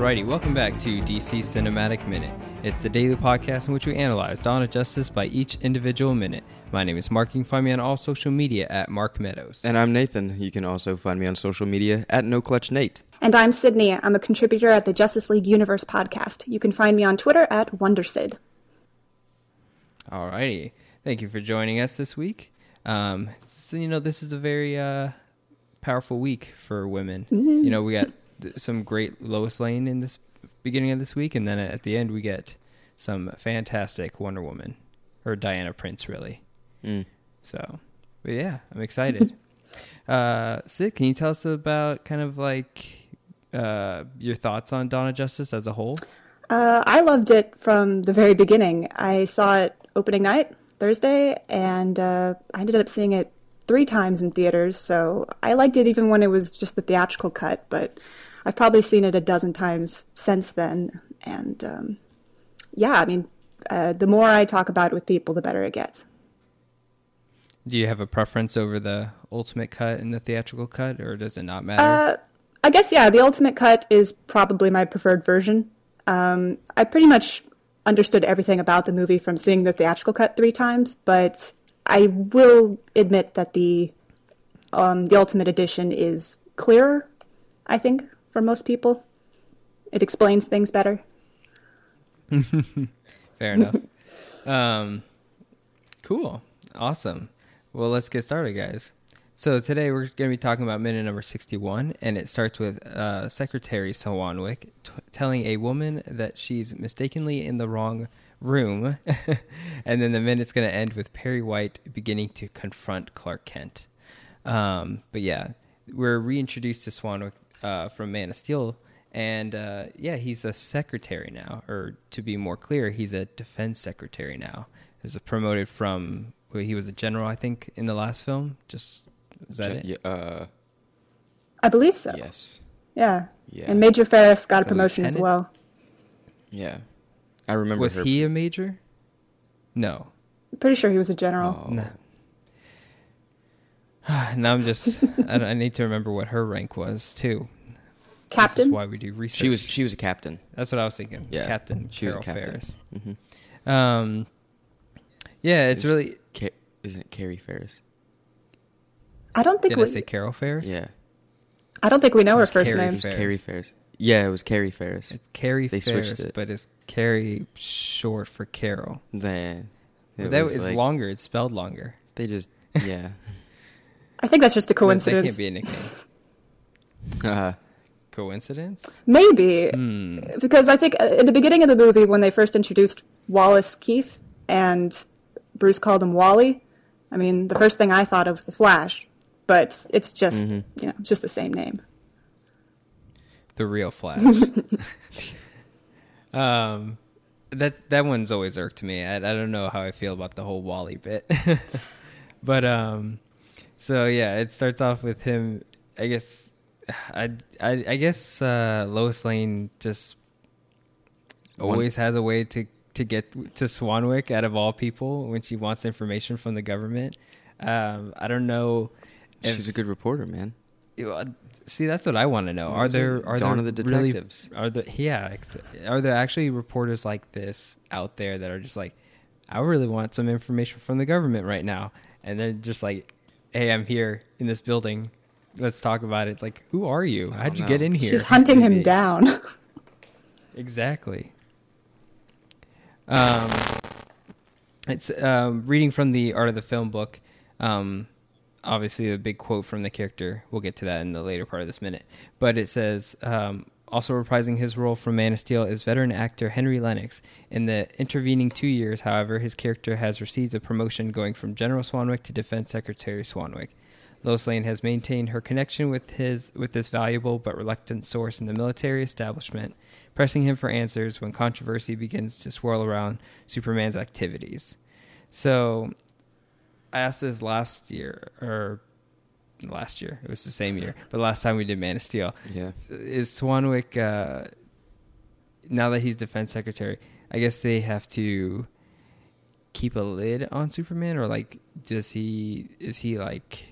Alrighty, welcome back to DC Cinematic Minute. It's the daily podcast in which we analyze Dawn of Justice by each individual minute. My name is Mark. You can find me on all social media at Mark Meadows. And I'm Nathan. You can also find me on social media at No Clutch Nate. And I'm Sydney. I'm a contributor at the Justice League Universe podcast. You can find me on Twitter at WonderSid. Alrighty, thank you for joining us this week. Um, so, you know, this is a very uh, powerful week for women. Mm-hmm. You know, we got th- some great Lois Lane in this beginning of this week, and then at the end we get some fantastic Wonder Woman or Diana Prince, really. Mm. So, but yeah, I'm excited. uh, Sid, can you tell us about kind of like uh, your thoughts on Dawn of Justice as a whole? Uh, I loved it from the very beginning. I saw it opening night, Thursday, and uh, I ended up seeing it three times in theaters, so I liked it even when it was just the theatrical cut, but I've probably seen it a dozen times since then. And um, yeah, I mean, uh, the more I talk about it with people, the better it gets. Do you have a preference over the ultimate cut and the theatrical cut, or does it not matter? Uh, I guess, yeah, the ultimate cut is probably my preferred version. Um, I pretty much understood everything about the movie from seeing the theatrical cut three times, but I will admit that the um, the ultimate edition is clearer. I think for most people, it explains things better. Fair enough. um, cool. Awesome. Well, let's get started, guys. So today we're going to be talking about minute number 61, and it starts with uh, Secretary Swanwick t- telling a woman that she's mistakenly in the wrong room, and then the minute's going to end with Perry White beginning to confront Clark Kent. Um, but yeah, we're reintroduced to Swanwick uh, from Man of Steel, and uh, yeah, he's a secretary now, or to be more clear, he's a defense secretary now. He's promoted from well, he was a general, I think, in the last film. Just is that it? Yeah, uh, I believe so. yes. Yeah. Yeah. And Major Ferris got a So promotion as well. Yeah. I remember Was her. he a major? No. Pretty sure he was a general. Oh. No. now I'm just. I, I need to remember what her rank was too. This Captain. is why we do research. She was she was a captain. That's what I was thinking. Yeah. Captain She was a Carol captain. Ferris. hmm Um. Yeah, it's Is- really. Ca- isn't it Carrie Ferris? I don't think Did we. I say Carol Ferris? Yeah. I don't think we know her first Carrie name. It was Ferris. Carrie Ferris. Yeah, it was Carrie Ferris. It's Carrie They switched it. but it's Carrie short for Carol. Then it that was is like- longer. It's spelled longer. They just yeah. I think that's just a That- That coincidence. can't be a nickname. uh, Coincidence? Maybe Hmm. because I think uh, in the beginning of the movie when they first introduced Wallace Keefe and Bruce called him Wally. I mean, the first thing I thought of was the Flash, but it's just Mm-hmm. you know just the same name. The real Flash. um, that that one's always irked me. I, I don't know how I feel about the whole Wally bit, but um, so yeah, it starts off with him. I guess I I, I guess uh, Lois Lane just One- always has a way to to get to Swanwick out of all people when she wants information from the government. Um, I don't know. if- she's a good reporter, man. See, that's what I want to know. Are there are Dawn there of the really- are there yeah? Are there actually reporters like this out there that are just like, I really want some information from the government right now, and they're just like, Hey, I'm here in this building. Let's talk about it. It's like, who are you? How'd you know. get in here? She's hunting him down. Exactly. Um, it's um, reading from the Art of the Film book. Um, obviously, a big quote from the character. We'll get to that in the later part of this minute. But it says, um, also reprising his role from Man of Steel is veteran actor Harry Lennix. In the intervening two years, however, his character has received a promotion going from General Swanwick to Defense Secretary Swanwick. Lois Lane has maintained her connection with his with this valuable but reluctant source in the military establishment, pressing him for answers when controversy begins to swirl around Superman's activities. So, I asked this last year or last year. It was the same year, but last time we did Man of Steel Yeah. is Swanwick uh, now that he's defense secretary? I guess they have to keep a lid on Superman, or like, does he? Is he like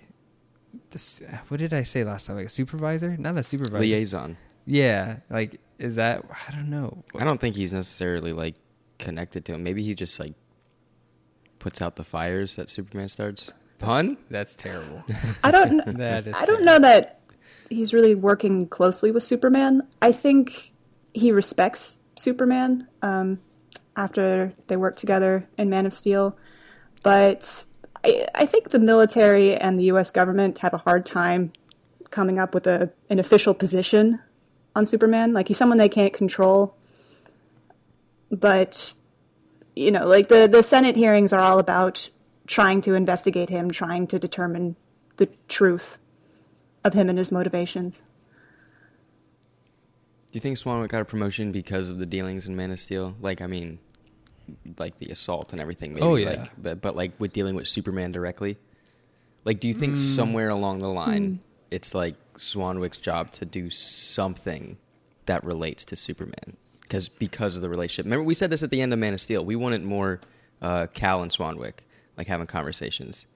this? What did I say last time? Like a supervisor? Not a supervisor. Liaison. Yeah, like Is that I don't know. I don't think he's necessarily like connected to him. Maybe he just like puts out the fires that Superman starts. Pun? That's terrible. I don't. kn- That is I don't know that he's really working closely with Superman. I think he respects Superman um, after they work together in Man of Steel, but I, I think the military and the U.S. government have a hard time coming up with a an official position on Superman. Like he's someone they can't control, but you know, like the the Senate hearings are all about trying to investigate him, trying to determine the truth of him and his motivations. Do you think Swanwick got a promotion because of the dealings in Man of Steel? Like, I mean, like the assault and everything. Maybe, Oh, yeah. Like, but but like with dealing with Superman directly. Like, do you think somewhere along the line, it's like Swanwick's job to do something that relates to Superman? Because because of the relationship. Remember, we said this at the end of Man of Steel. We wanted more uh, Kal and Swanwick like having conversations.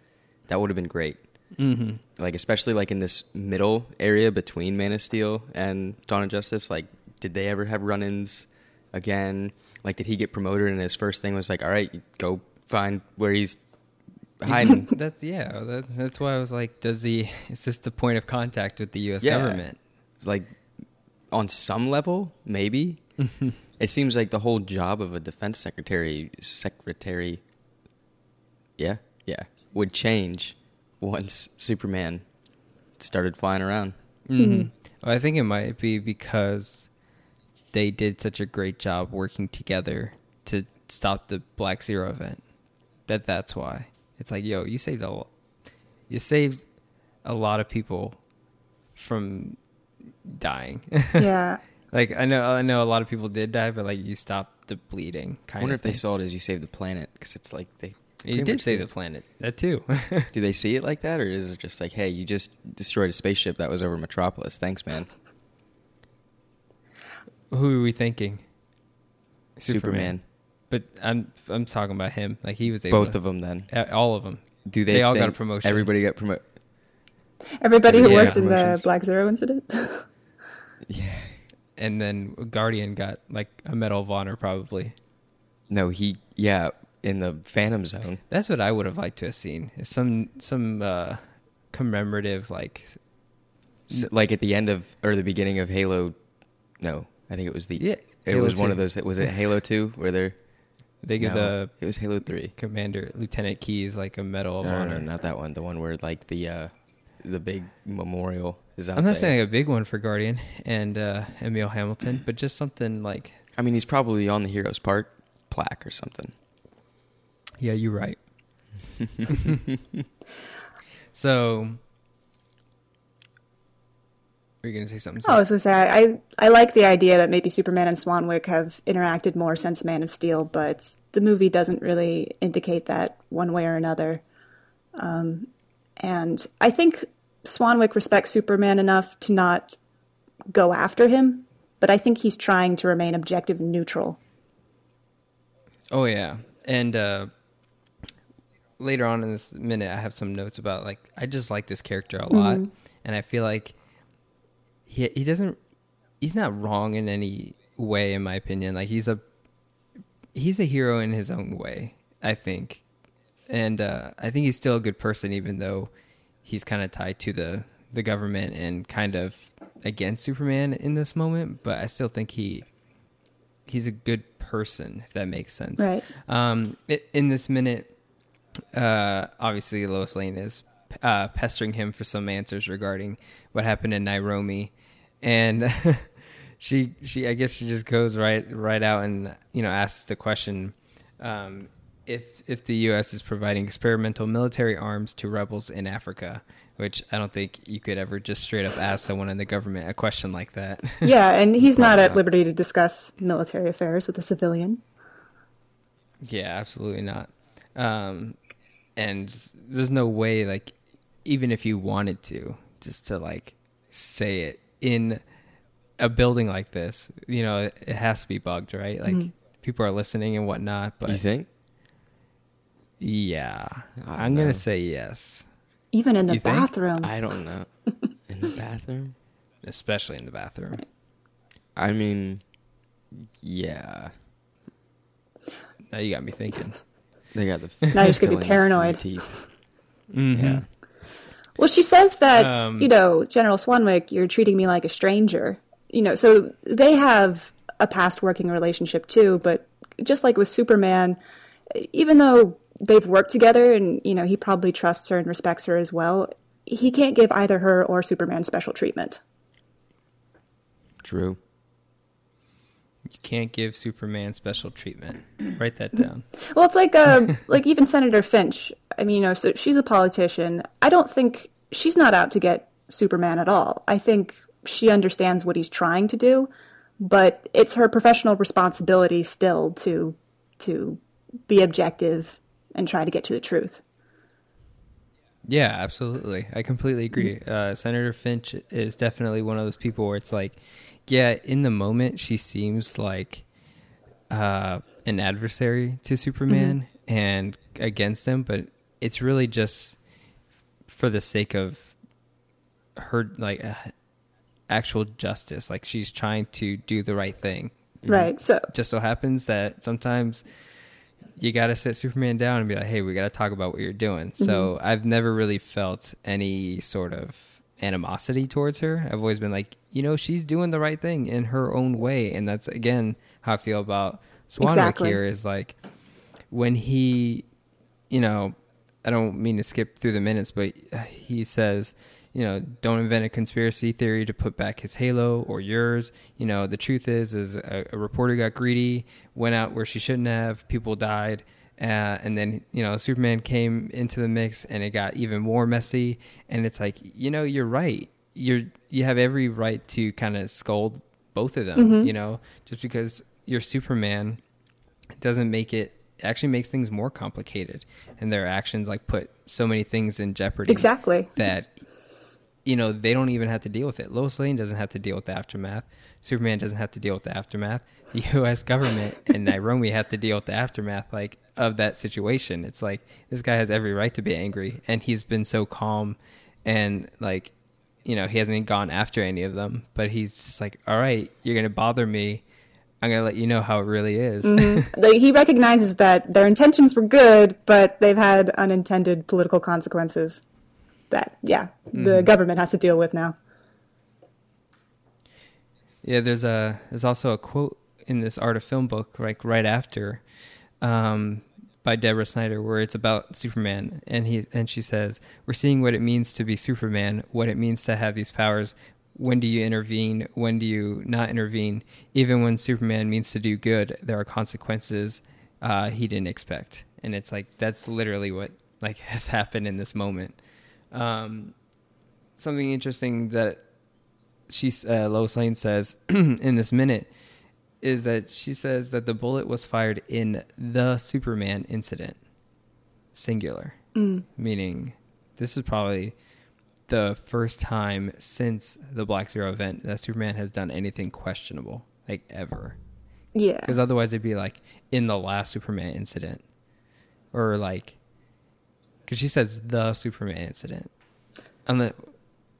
That would have been great. Mm-hmm. like especially like in this middle area between Man of Steel and Dawn of Justice. Like, did they ever have run-ins again? Like, did he get promoted and his first thing was like, "All right, go find where he's hiding." That's yeah. That, that's why I was like, does he? Is this the point of contact with the U.S. Yeah. government? It's like on some level, maybe. it seems like the whole job of a defense secretary, secretary, yeah, yeah, would change once Superman started flying around. Mm-hmm. Well, I think it might be because they did such a great job working together to stop the Black Zero event. That that's why it's like, yo, you saved a, lo- you saved a lot of people from dying. Yeah. like I know, I know a lot of people did die, but like you stopped the bleeding. I Kind wonder of. if they saw it as you saved the planet because it's like they. You did much save the planet. That too. Do they see it like that, or is it just like, hey, you just destroyed a spaceship that was over Metropolis? Thanks, man. Who are we thinking? Superman. But I'm I'm talking about him. Like he was able Both to, of them. Then Uh, all of them. do they? They all got a promotion. Everybody got promoted. Everybody who Yeah. worked in the Black Zero incident. Yeah. And then Guardian got like a Medal of Honor, probably. No, he. Yeah, in the Phantom Zone. That's what I would have liked to have seen. Is some some uh, commemorative like S like at the end of or the beginning of Halo. No, I think it was the. Yeah, It Halo was one of those. Was it Halo Two where they're? they give no, the it was Halo Three. commander Lieutenant Keyes like a Medal of No, no, Honor. no, not that one. The one where like the uh the big memorial is out I'm not there. saying a big one for Guardian and uh, Emil Hamilton, but just something like I mean, he's probably on the Heroes Park plaque or something. Yeah, you're right. so, were you gonna say something? Oh, I was going to say, I, I like the idea that maybe Superman and Swanwick have interacted more since Man of Steel, but the movie doesn't really indicate that one way or another. Um, and I think Swanwick respects Superman enough to not go after him, but I think he's trying to remain objective and neutral. Oh yeah, and uh, later on in this minute, I have some notes about like I just like this character a lot, and I feel like he he doesn't he's not wrong in any way, in my opinion. Like he's a he's a hero in his own way, I think, and uh, I think he's still a good person, even though he's kind of tied to the the government and kind of against Superman in this moment. But I still think he he's a good person, if that makes sense. Right. Um, i in this minute, uh, obviously Lois Lane is uh, pestering him for some answers regarding what happened in Nairobi, and she she I guess she just goes right right out and you know asks the question. Um, if if the U.S. is providing experimental military arms to rebels in Africa, which I don't think you could ever just straight up ask someone in the government a question like that. Yeah, and he's not at liberty to discuss military affairs with a civilian. Yeah, absolutely not. Um, and there's no way, like, even if you wanted to, just to like say it in a building like this, you know, it, it has to be bugged, right? Like, mm-hmm. people are listening and whatnot. But you think? yeah, I I'm don't gonna say yes, Even in the You think? bathroom. I don't know. In the bathroom? especially in the bathroom. I mean, yeah, Now you got me thinking. they got the. Now you're just gonna be fillings in the paranoid. teeth. Mhm. Yeah, Well, she says that, Um, you know, General Swanwick, you're treating me like a stranger. You know, so they have a past working relationship too, but just like with Superman, even though they've worked together and, you know, he probably trusts her and respects her as well, he can't give either her or Superman special treatment. true. You can't give Superman special treatment. Write that down. Well, it's like uh, like even Senator Finch. I mean, you know, so she's a politician. I don't think she's not out to get Superman at all. I think she understands what he's trying to do, but it's her professional responsibility still to to be objective and try to get to the truth. Yeah, absolutely. I completely agree. Uh, Senator Finch is definitely one of those people where it's like, yeah, in the moment, she seems like uh, an adversary to Superman and against him, but it's really just for the sake of her, like, uh, actual justice. Like, she's trying to do the right thing. Right. So Just so happens that sometimes you got to sit Superman down and be like, hey, we got to talk about what you're doing. So I've never really felt any sort of animosity towards her. I've always been like, you know, she's doing the right thing in her own way. And that's, again, how I feel about Swanwick Exactly. here is like when he, you know, I don't mean to skip through the minutes, but he says, you know, don't invent a conspiracy theory to put back his halo or yours. You know, the truth is, is a, a reporter got greedy, went out where she shouldn't have, people died, uh, and then you know, Superman came into the mix, and it got even more messy. And it's like, you know, you're right. You're you have every right to kind of scold both of them. You know, just because you're Superman doesn't make it actually makes things more complicated and their actions like put so many things in jeopardy exactly. that you know they don't even have to deal with it. Lois lane doesn't have to deal with the aftermath. Superman doesn't have to deal with the aftermath. The us government and nairobi have to deal with the aftermath like of that situation. It's like this guy has every right to be angry and he's been so calm and like you know he hasn't gone after any of them. But he's just like all right you're gonna bother me. I'm gonna let you know how it really is. Mm-hmm. Like, he recognizes that their intentions were good, but they've had unintended political consequences that, yeah, the government has to deal with now. Yeah, there's a there's also a quote in this art of film book, like right after, um, by Deborah Snyder, where it's about Superman, and he and she says, "We're seeing what it means to be Superman, what it means to have these powers. When do you intervene? When do you not intervene? Even when Superman means to do good, there are consequences uh, he didn't expect." And it's like that's literally what like has happened in this moment. Um, something interesting that she uh, Lois Lane says in this minute is that she says that the bullet was fired in the Superman incident, singular, meaning this is probably the first time since the Black Zero event that Superman has done anything questionable, like ever. Yeah. Because otherwise, it'd be like in the last Superman incident, or like, because she says the Superman incident. On the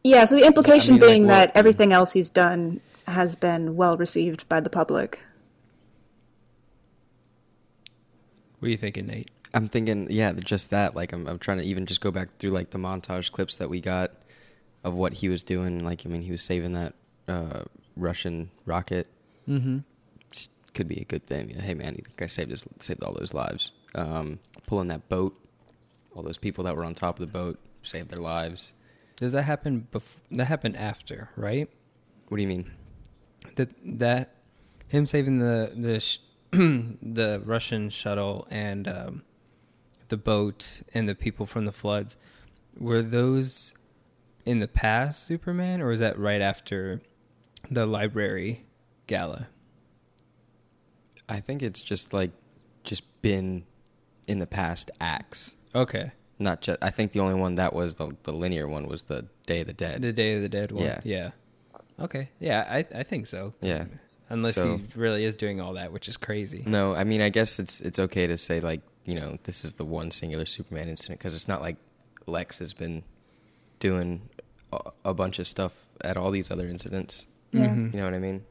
Yeah, so the implication I mean, like, being that everything else he's done has been well received by the public. what are you thinking, Nate? I'm thinking, yeah, just that. Like, I'm, I'm trying to even just go back through like the montage clips that we got of what he was doing. Like, I mean, he was saving that uh, Russian rocket. Mm-hmm. Could be a good thing. Hey, man, the guy saved his, saved all those lives. Um, pulling that boat, all those people that were on top of the boat saved their lives. Does that happen? Bef- that happened after, right? What do you mean? That that him saving the the sh- the Russian shuttle and um, the boat and the people from the floods were those in the past Superman, or was that right after the library gala? I think it's just like just been in the past acts. Okay, Not just. I think the only one that was the the linear one was the Day of the Dead. the Day of the Dead one. Yeah. yeah. Okay, yeah, I I think so. yeah. Unless So- he really is doing all that, which is crazy. No, I mean, I guess it's it's okay to say like you know this is the one singular Superman incident because it's not like Lex has been doing a, a bunch of stuff at all these other incidents. Yeah. Mhm. You know what I mean?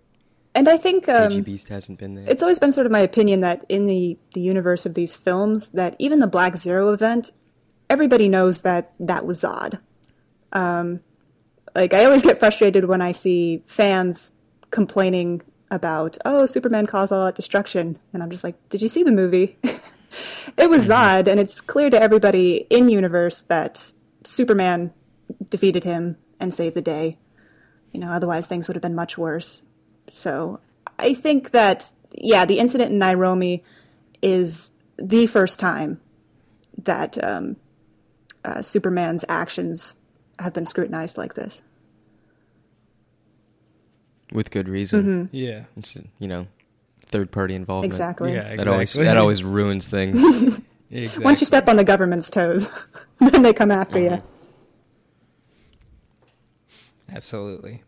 And I think um, Beast hasn't been there. it's always been sort of my opinion that in the the universe of these films, that even the Black Zero event, everybody knows that that was Zod. Um, like I always get frustrated when I see fans complaining about, oh, Superman caused all that destruction, and I'm just like, did you see the movie? it was Zod, and it's clear to everybody in universe that Superman defeated him and saved the day. You know, otherwise things would have been much worse. So I think that yeah, the incident in Nairobi is the first time that um, uh, Superman's actions have been scrutinized like this. with good reason. Yeah. It's you know, third party involvement. Exactly. Yeah. That always exactly. that always ruins things. Exactly. Once you step on the government's toes, then they come after you. Absolutely.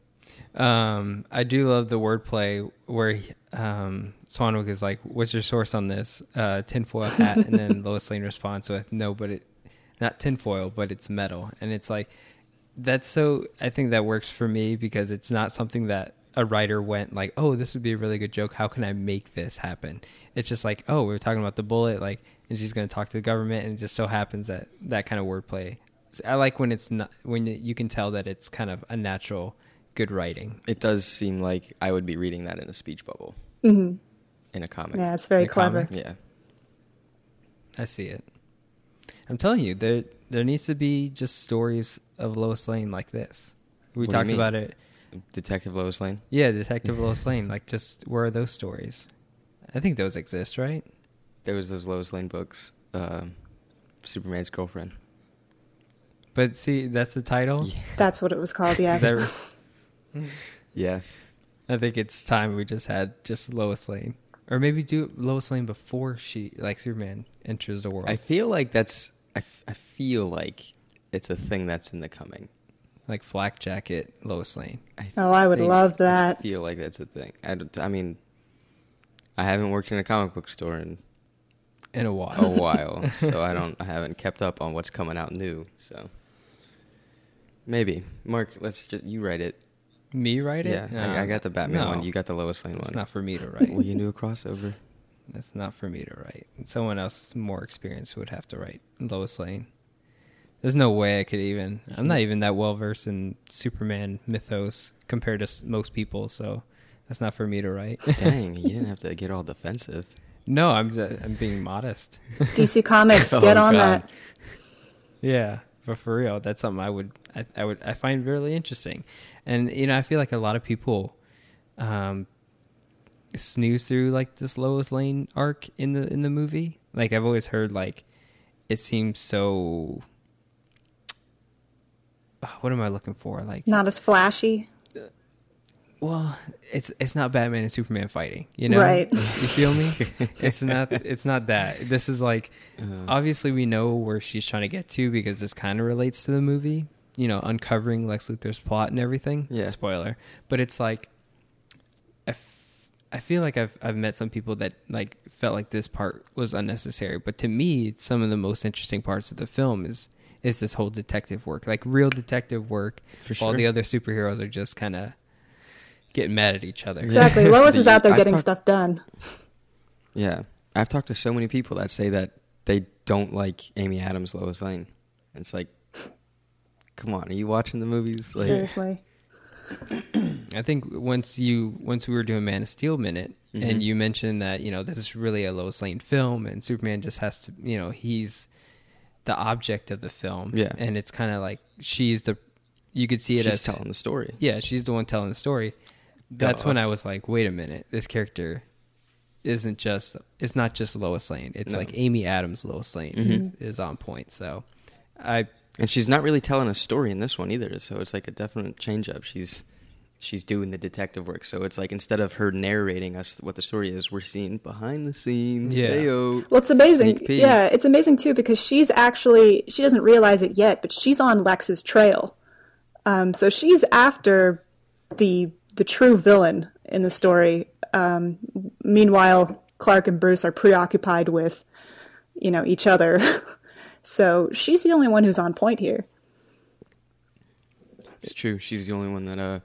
Um, I do love the wordplay where he, um, Swanwick is like, "What's your source on this uh, tinfoil hat?" and then Lois Lane responds with, "No, but it not tinfoil, but it's metal." And it's like that's so. I think that works for me because it's not something that a writer went like, "Oh, this would be a really good joke. How can I make this happen?" It's just like, "Oh, we are talking about the bullet, like, and she's going to talk to the government," and it just so happens that that kind of wordplay. I like when it's not when you can tell that it's kind of a natural, good writing. it does seem like I would be reading that in a speech bubble. In a comic. Yeah, it's very clever. comic. Yeah. I see it. I'm telling you, there there needs to be just stories of Lois Lane like this. We What talked about it. Detective Lois Lane. Yeah, Detective Lois Lane. Like, just where are those stories? I think those exist, right? There was those Lois Lane books. Um Superman's girlfriend. But see, that's the title. That's what it was called. Yes. There- Yeah. I think it's time we just had just Lois Lane, or maybe do Lois Lane before she, like Superman, enters the world. I feel like that's I, f- I feel like it's a thing that's in the coming. like Flak Jacket Lois Lane. I Oh, I would think- love I that. feel like that's a thing. I, don't- I mean, I haven't worked in a comic book store in In a while. a while, so I don't. I haven't kept up on what's coming out new. So maybe Mark, let's just you write it. Me write it? Yeah, I, I um, got the Batman no, one. You got the Lois Lane It's one. It's not for me to write. we can do a crossover. That's not for me to write. Someone else more experienced would have to write Lois Lane. There's no way I could even. I'm not even that well versed in Superman mythos compared to most people, so that's not for me to write. Dang, you didn't have to get all defensive. no, I'm j- I'm being modest. DC Comics, Oh, get on God. that. Yeah, but for real, that's something I would I, I would I find really interesting, and you know I feel like a lot of people um, snooze through like this Lois Lane arc in the in the movie. Like I've always heard like it seems so. Ah, What am I looking for? Like, Not as flashy. well, it's it's not Batman and Superman fighting, you know? Right. You feel me? it's not it's not that. This is like Uh, obviously we know where she's trying to get to because this kind of relates to the movie, you know, uncovering Lex Luthor's plot and everything. Yeah. Spoiler. But it's like I, f- I feel like I've I've met some people that like felt like this part was unnecessary, but to me some of the most interesting parts of the film is is this whole detective work, like real detective work For while sure. the other superheroes are just kind of getting mad at each other. Exactly. Lois is out there I've getting talked- stuff done. Yeah, I've talked to so many people that say that they don't like Amy Adams Lois Lane. And it's like, come on, are you watching the movies? Like, Seriously. I think once you once we were doing Man of Steel minute Mhm. and you mentioned that you know this is really a Lois Lane film and Superman just has to you know he's the object of the film Yeah. and it's kind of like she's the you could see it she's as telling the story. yeah she's the one telling the story. That's Duh. when I was like, wait a minute, this character isn't just it's not just Lois Lane. It's No. like Amy Adams Lois Lane Mhm. is, is on point. So I And she's not really telling a story in this one either, so it's like a definite change up. She's she's doing the detective work, so it's like instead of her narrating us what the story is, we're seeing behind the scenes. Yeah. Heyo. Well, it's amazing. Yeah, it's amazing too because she's actually she doesn't realize it yet, but she's on Lex's trail. Um, so she's after the the true villain in the story. Um, meanwhile, Clark and Bruce are preoccupied with you know each other. so she's the only one who's on point here. It's true. She's the only one that uh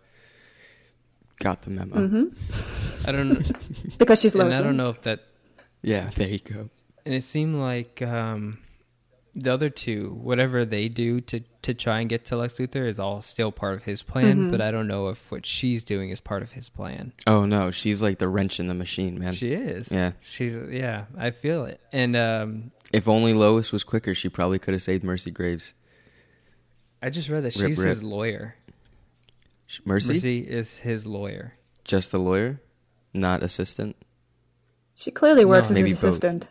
got the memo. Mm-hmm. I don't know. because she's and Lois. I don't know if that. Yeah, there you go. And it seemed like um, the other two, whatever they do to to try and get to Lex Luthor, is all still part of his plan. Mm-hmm. But I don't know if what she's doing is part of his plan. Oh no, she's like the wrench in the machine, man. She is. Yeah. She's yeah. I feel it. And um, If only Lois was quicker, she probably could have saved Mercy Graves. I just read that Rip, she's rip. his lawyer. Sh- Mercy? Mercy is his lawyer. just the lawyer, not assistant. She clearly works No. as Maybe his both. assistant.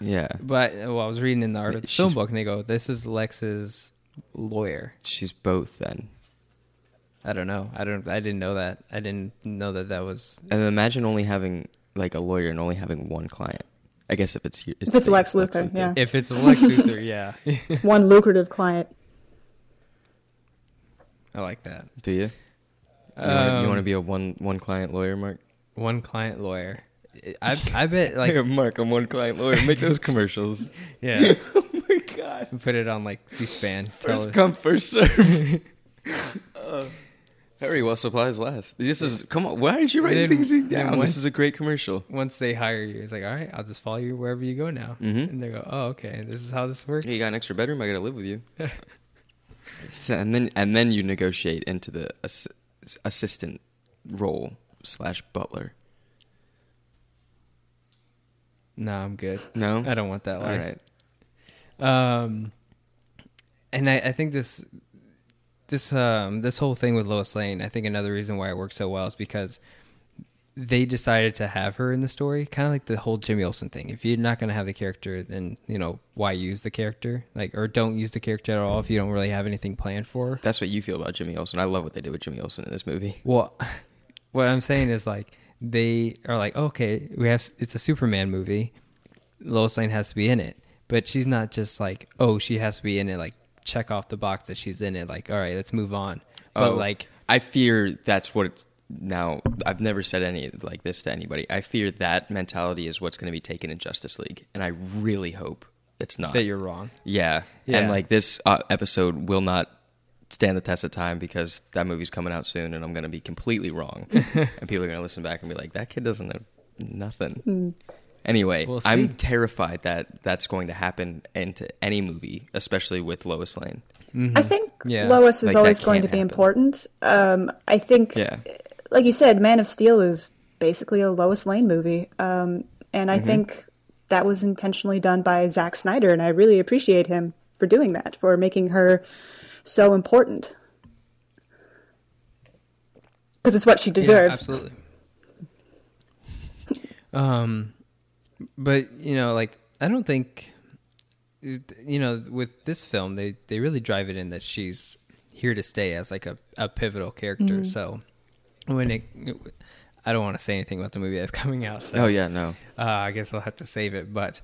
Yeah, But uh, well, I was reading in the art of the She's- film book, and they go, "This is Lex's lawyer." she's both then. I don't know. I don't. I didn't know that. I didn't know that that was. And imagine only having like a lawyer and only having one client. I guess if it's If it's Lex Luthor, yeah. If it's Lex Luthor, yeah, It's one lucrative client. I like that. Do you? You, wanna, you Um, want to be a one one client lawyer, Mark? One client lawyer. I I bet like Mark, I'm one client lawyer. Make those commercials. yeah. oh my god! Put it on like C-SPAN. First it- come, first serve. Uh, Hurry while supplies last. This is come on. Why aren't you writing Then- things down? once- This is a great commercial. Once they hire you, it's like, all right, I'll just follow you wherever you go now. Mhm. And they go, oh, okay, this is how this works. Hey, you got an extra bedroom? I gotta live with you. so, and then and then you negotiate into the ass- assistant role slash butler. no, I'm good. No, I don't want that All life. right. Um, and I, I think this this um this whole thing with Lois Lane, I think another reason why it works so well is because they decided to have her in the story, kind of like the whole Jimmy Olsen thing. If you're not going to have the character, then you know why use the character, like or don't use the character at all if you don't really have anything planned for. her. That's what you feel about Jimmy Olsen. I love what they did with Jimmy Olsen in this movie. Well, what I'm saying is like they are like, okay, we have it's a Superman movie. Lois Lane has to be in it, but she's not just like, oh, she has to be in it. Like check off the box that she's in it. Like, all right, let's move on. But Oh, like, I fear that's what it's now. I've never said any like this to anybody. I fear that mentality is what's going to be taken in Justice League, and I really hope it's not. that you're wrong. Yeah. Yeah. And like this uh, episode will not stand the test of time because that movie's coming out soon and I'm going to be completely wrong. and people are going to listen back and be like, that kid doesn't know nothing. Anyway, We'll see. I'm terrified that that's going to happen into any movie, especially with Lois Lane. I think Yeah. Lois is Like, always going to be happen. important. Um, I think, Yeah. like you said, Man of Steel is basically a Lois Lane movie, um, and Mm-hmm. I think that was intentionally done by Zack Snyder, and I really appreciate him for doing that, for making her so important, because it's what she deserves. Yeah, absolutely. um, but you know, like I don't think, you know, with this film, they they really drive it in that she's here to stay as like a, a pivotal character. So when it, I don't want to say anything about the movie that's coming out. So Oh, yeah, no. uh, I guess we'll have to save it. But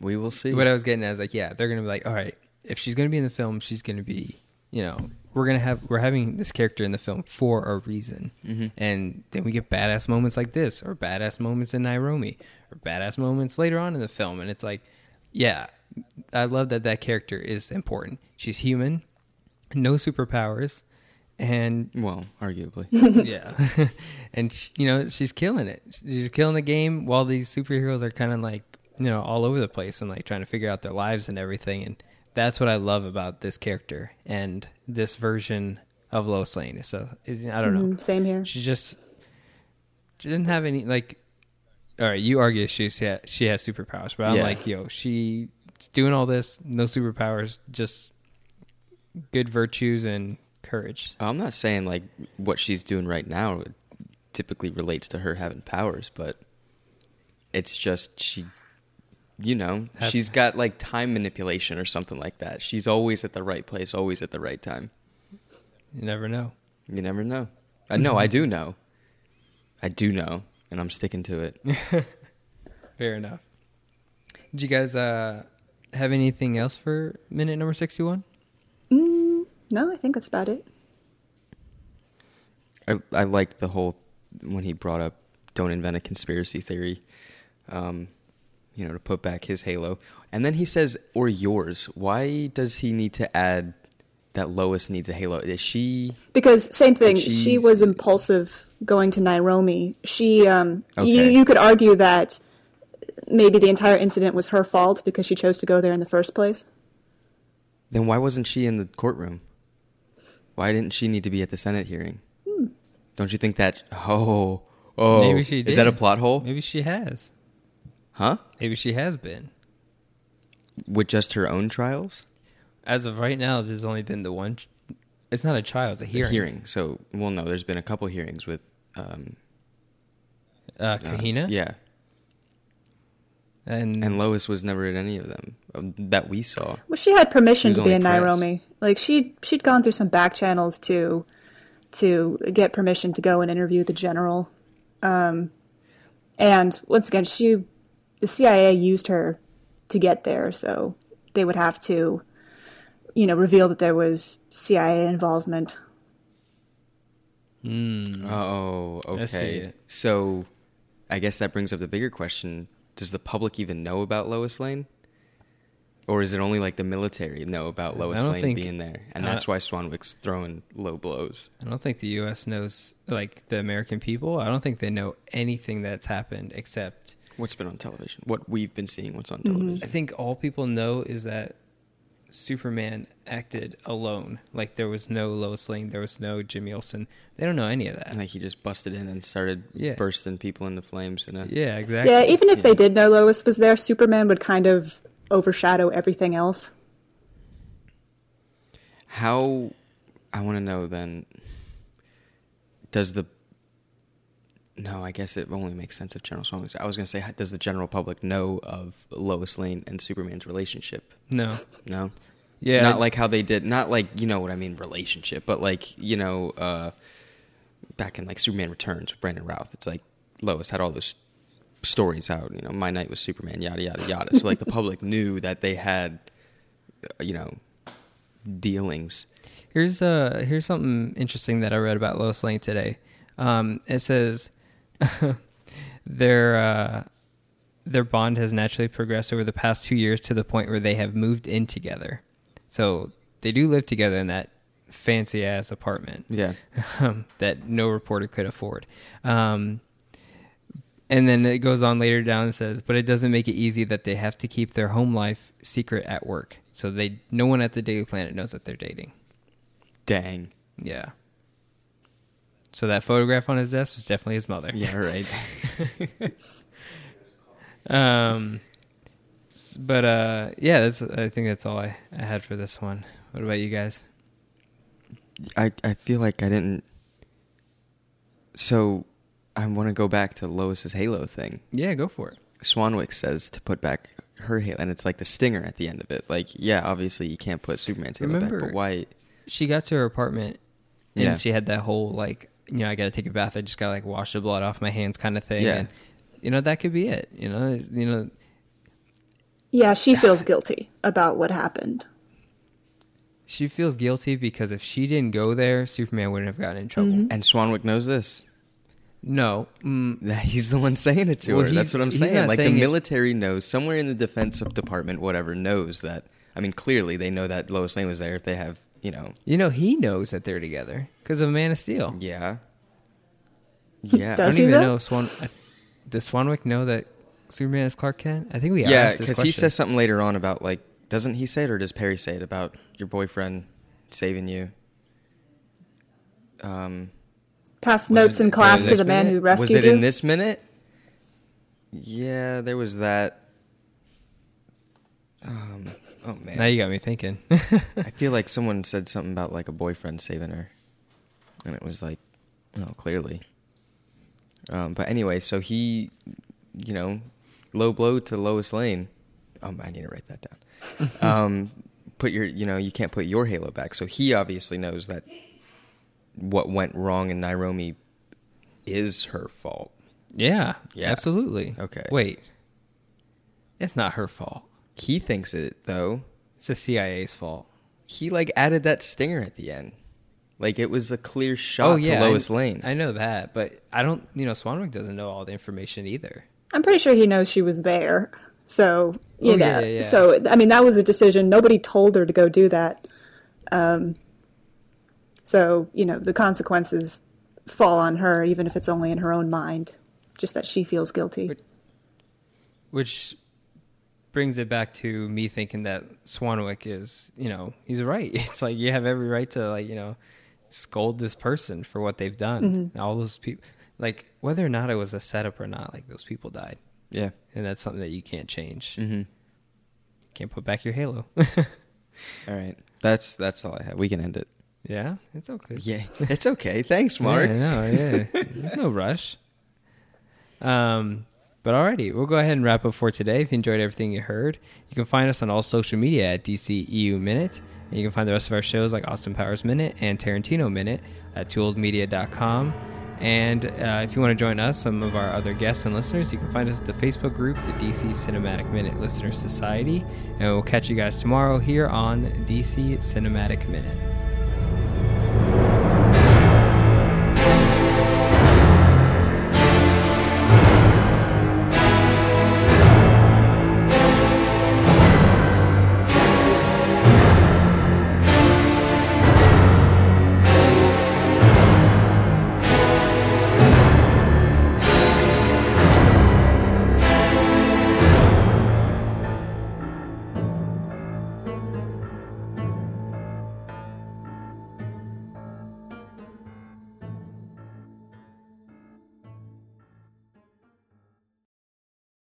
We will see. what I was getting at is like, yeah, they're gonna be like, all right, if she's gonna be in the film, she's gonna be, you know, we're gonna have we're having this character in the film for a reason, mm-hmm. and then we get badass moments like this, or badass moments in Nairobi, or badass moments later on in the film, and it's like, yeah, I love that that character is important. She's human, no superpowers, and well, arguably. yeah, and sh you know she's killing it. She's killing the game while these superheroes are kind of like you know all over the place and like trying to figure out their lives and everything. And that's what I love about this character and this version of Lois Lane. So I don't know. Mm, Same here. She just she didn't have any like. All right, you argue she she has, she has superpowers, but I'm Yeah. like, yo, she's doing all this, no superpowers, just good virtues and courage. I'm not saying like what she's doing right now typically relates to her having powers, but it's just she, you know, Have- she's got like time manipulation or something like that. She's always at the right place, always at the right time. You never know. You never know. I know, I do know. I do know, and I'm sticking to it. Fair enough. Did you guys uh, have anything else for minute number 61? No, I think that's about it. I I liked the whole when he brought up don't invent a conspiracy theory, um, you know, to put back his halo, and then he says or yours. Why does he need to add that Lois needs a halo? Is she Because same thing, But she was impulsive going to Nairobi. She, um, you, Okay. you could argue that maybe the entire incident was her fault because she chose to go there in the first place. then why wasn't she in the courtroom? Why didn't she need to be at the Senate hearing? Hmm. Don't you think that oh oh Maybe she is that a plot hole? Maybe she has. Huh? Maybe she has been. With just her own trials? As of right now, there's only been the one. It's not a trial; it's a A hearing. hearing. So well no, there's been a couple hearings with um Uh, uh, Kahina. yeah. and And Lois was never at any of them uh, that we saw. Well, she had permission She to be in only press. Nairobi. Like she she'd gone through some back channels to to get permission to go and interview the general. Um, and once again, she the CIA used her to get there, so they would have to, you know, reveal that there was CIA involvement. Oh, okay. it. So, I guess that brings up the bigger question: Does the public even know about Lois Lane, or is it only like the military know about Lois Lane think- being there, and uh, that's why Swanwick's throwing low blows? I don't think the U.S. knows, like the American people. I don't think they know anything that's happened except. What's been on television? What we've been seeing? What's on mm-hmm. television? I think all people know is that Superman acted alone. Like there was no Lois Lane, there was no Jimmy Olsen. They don't know any of that. And like he just busted in and started Yeah. bursting people into flames. In a, yeah, exactly. Yeah, even if they did know Lois was there, Superman would kind of overshadow everything else. How? I want to know then. Does the no, I guess it only makes sense if General Swan was. I was going to say, does the general public know of Lois Lane and Superman's relationship? No. No, Yeah. not like how they did. Not like you know what I mean, relationship, but like you know, uh, back in like Superman Returns with Brandon Routh. It's like Lois had all those stories out. You know, my night was Superman, yada yada yada. So like the public knew that they had, uh, you know, dealings. Here's uh here's something interesting that I read about Lois Lane today. Um, it says their uh, their bond has naturally progressed over the past two years to the point where they have moved in together. So they do live together in that fancy ass apartment Yeah. um, that no reporter could afford. Um, and then it goes on later down and says, but it doesn't make it easy that they have to keep their home life secret at work. So they no one at the Daily Planet knows that they're dating. Dang. Yeah. So that photograph on his desk was definitely his mother. Yeah. Right. Um, but uh, yeah, that's. I think that's all I, I had for this one. What about you guys? I I feel like I didn't. So, I want to go back to Lois's Halo thing. Yeah, go for it. Swanwick says to put back her Halo, and it's like the stinger at the end of it. Like, yeah, obviously you can't put Superman's Halo back, but why? She got to her apartment, and Yeah. she had that whole like, you know, I got to take a bath. I just got to like wash the blood off my hands, kind of thing. Yeah. And, you know, that could be it. You know, you know, Yeah, she feels guilty about what happened. she feels guilty because if she didn't go there, Superman wouldn't have gotten in trouble. And Swanwick knows this. No, mm, He's the one saying it to Well, her. That's what I'm saying. not Like the saying it- military knows somewhere in the defense department, whatever, knows that. I mean, clearly they know that Lois Lane was there. If they have, you know, you know, he knows that they're together because of Man of Steel. yeah, yeah, I don't he, even though? know if Swan. I- Does Swanwick know that Superman is Clark Kent? I think we yeah. asked this Because he says something later on about like, doesn't he say it or does Perry say it about your boyfriend saving you? Um, Pass notes it- in class was to this the man minute? who rescued you. was it you. in this minute? Yeah, there was that. Oh man, Now you got me thinking. I feel like someone said something about like a boyfriend saving her, and it was like, no, clearly. Um, but anyway, so he, you know, low blow to Lois Lane. Um, I need to write that down. um, put your, you know, you can't put your halo back. So he obviously knows that what went wrong in Nairobi is her fault. yeah, Yeah. absolutely. Okay. Wait, it's not her fault. He thinks it though. It's the CIA's fault. He like added that stinger at the end. Like it was a clear shot oh yeah, to Lois I, Lane. I know that, but I don't. You know, Swanwick doesn't know all the information either. I'm pretty sure he knows she was there. So, you Oh, know, yeah, yeah, yeah. so I mean, that was a decision. Nobody told her to go do that. Um, So, you know, the consequences fall on her, even if it's only in her own mind, just that she feels guilty. But- Which brings it back to me thinking that Swanwick is, you know, he's right. It's like you have every right to like, you know, scold this person for what they've done. All those people, like whether or not it was a setup or not, like those people died, Yeah. and that's something that you can't change. Mm-hmm. Can't put back your halo. All right. That's that's all I have. We can end it. yeah, it's okay. Yeah. It's okay. Thanks, Mark. Yeah, no, yeah. No rush. Um, but alrighty, we'll go ahead and wrap up for today. If you enjoyed everything you heard, you can find us on all social media at DCEU Minute. And you can find the rest of our shows like Austin Powers Minute and Tarantino Minute at tooledmedia.com. And uh, if you want to join us, some of our other guests and listeners, you can find us at the Facebook group, the DC Cinematic Minute Listener Society. And we'll catch you guys tomorrow here on DC Cinematic Minute.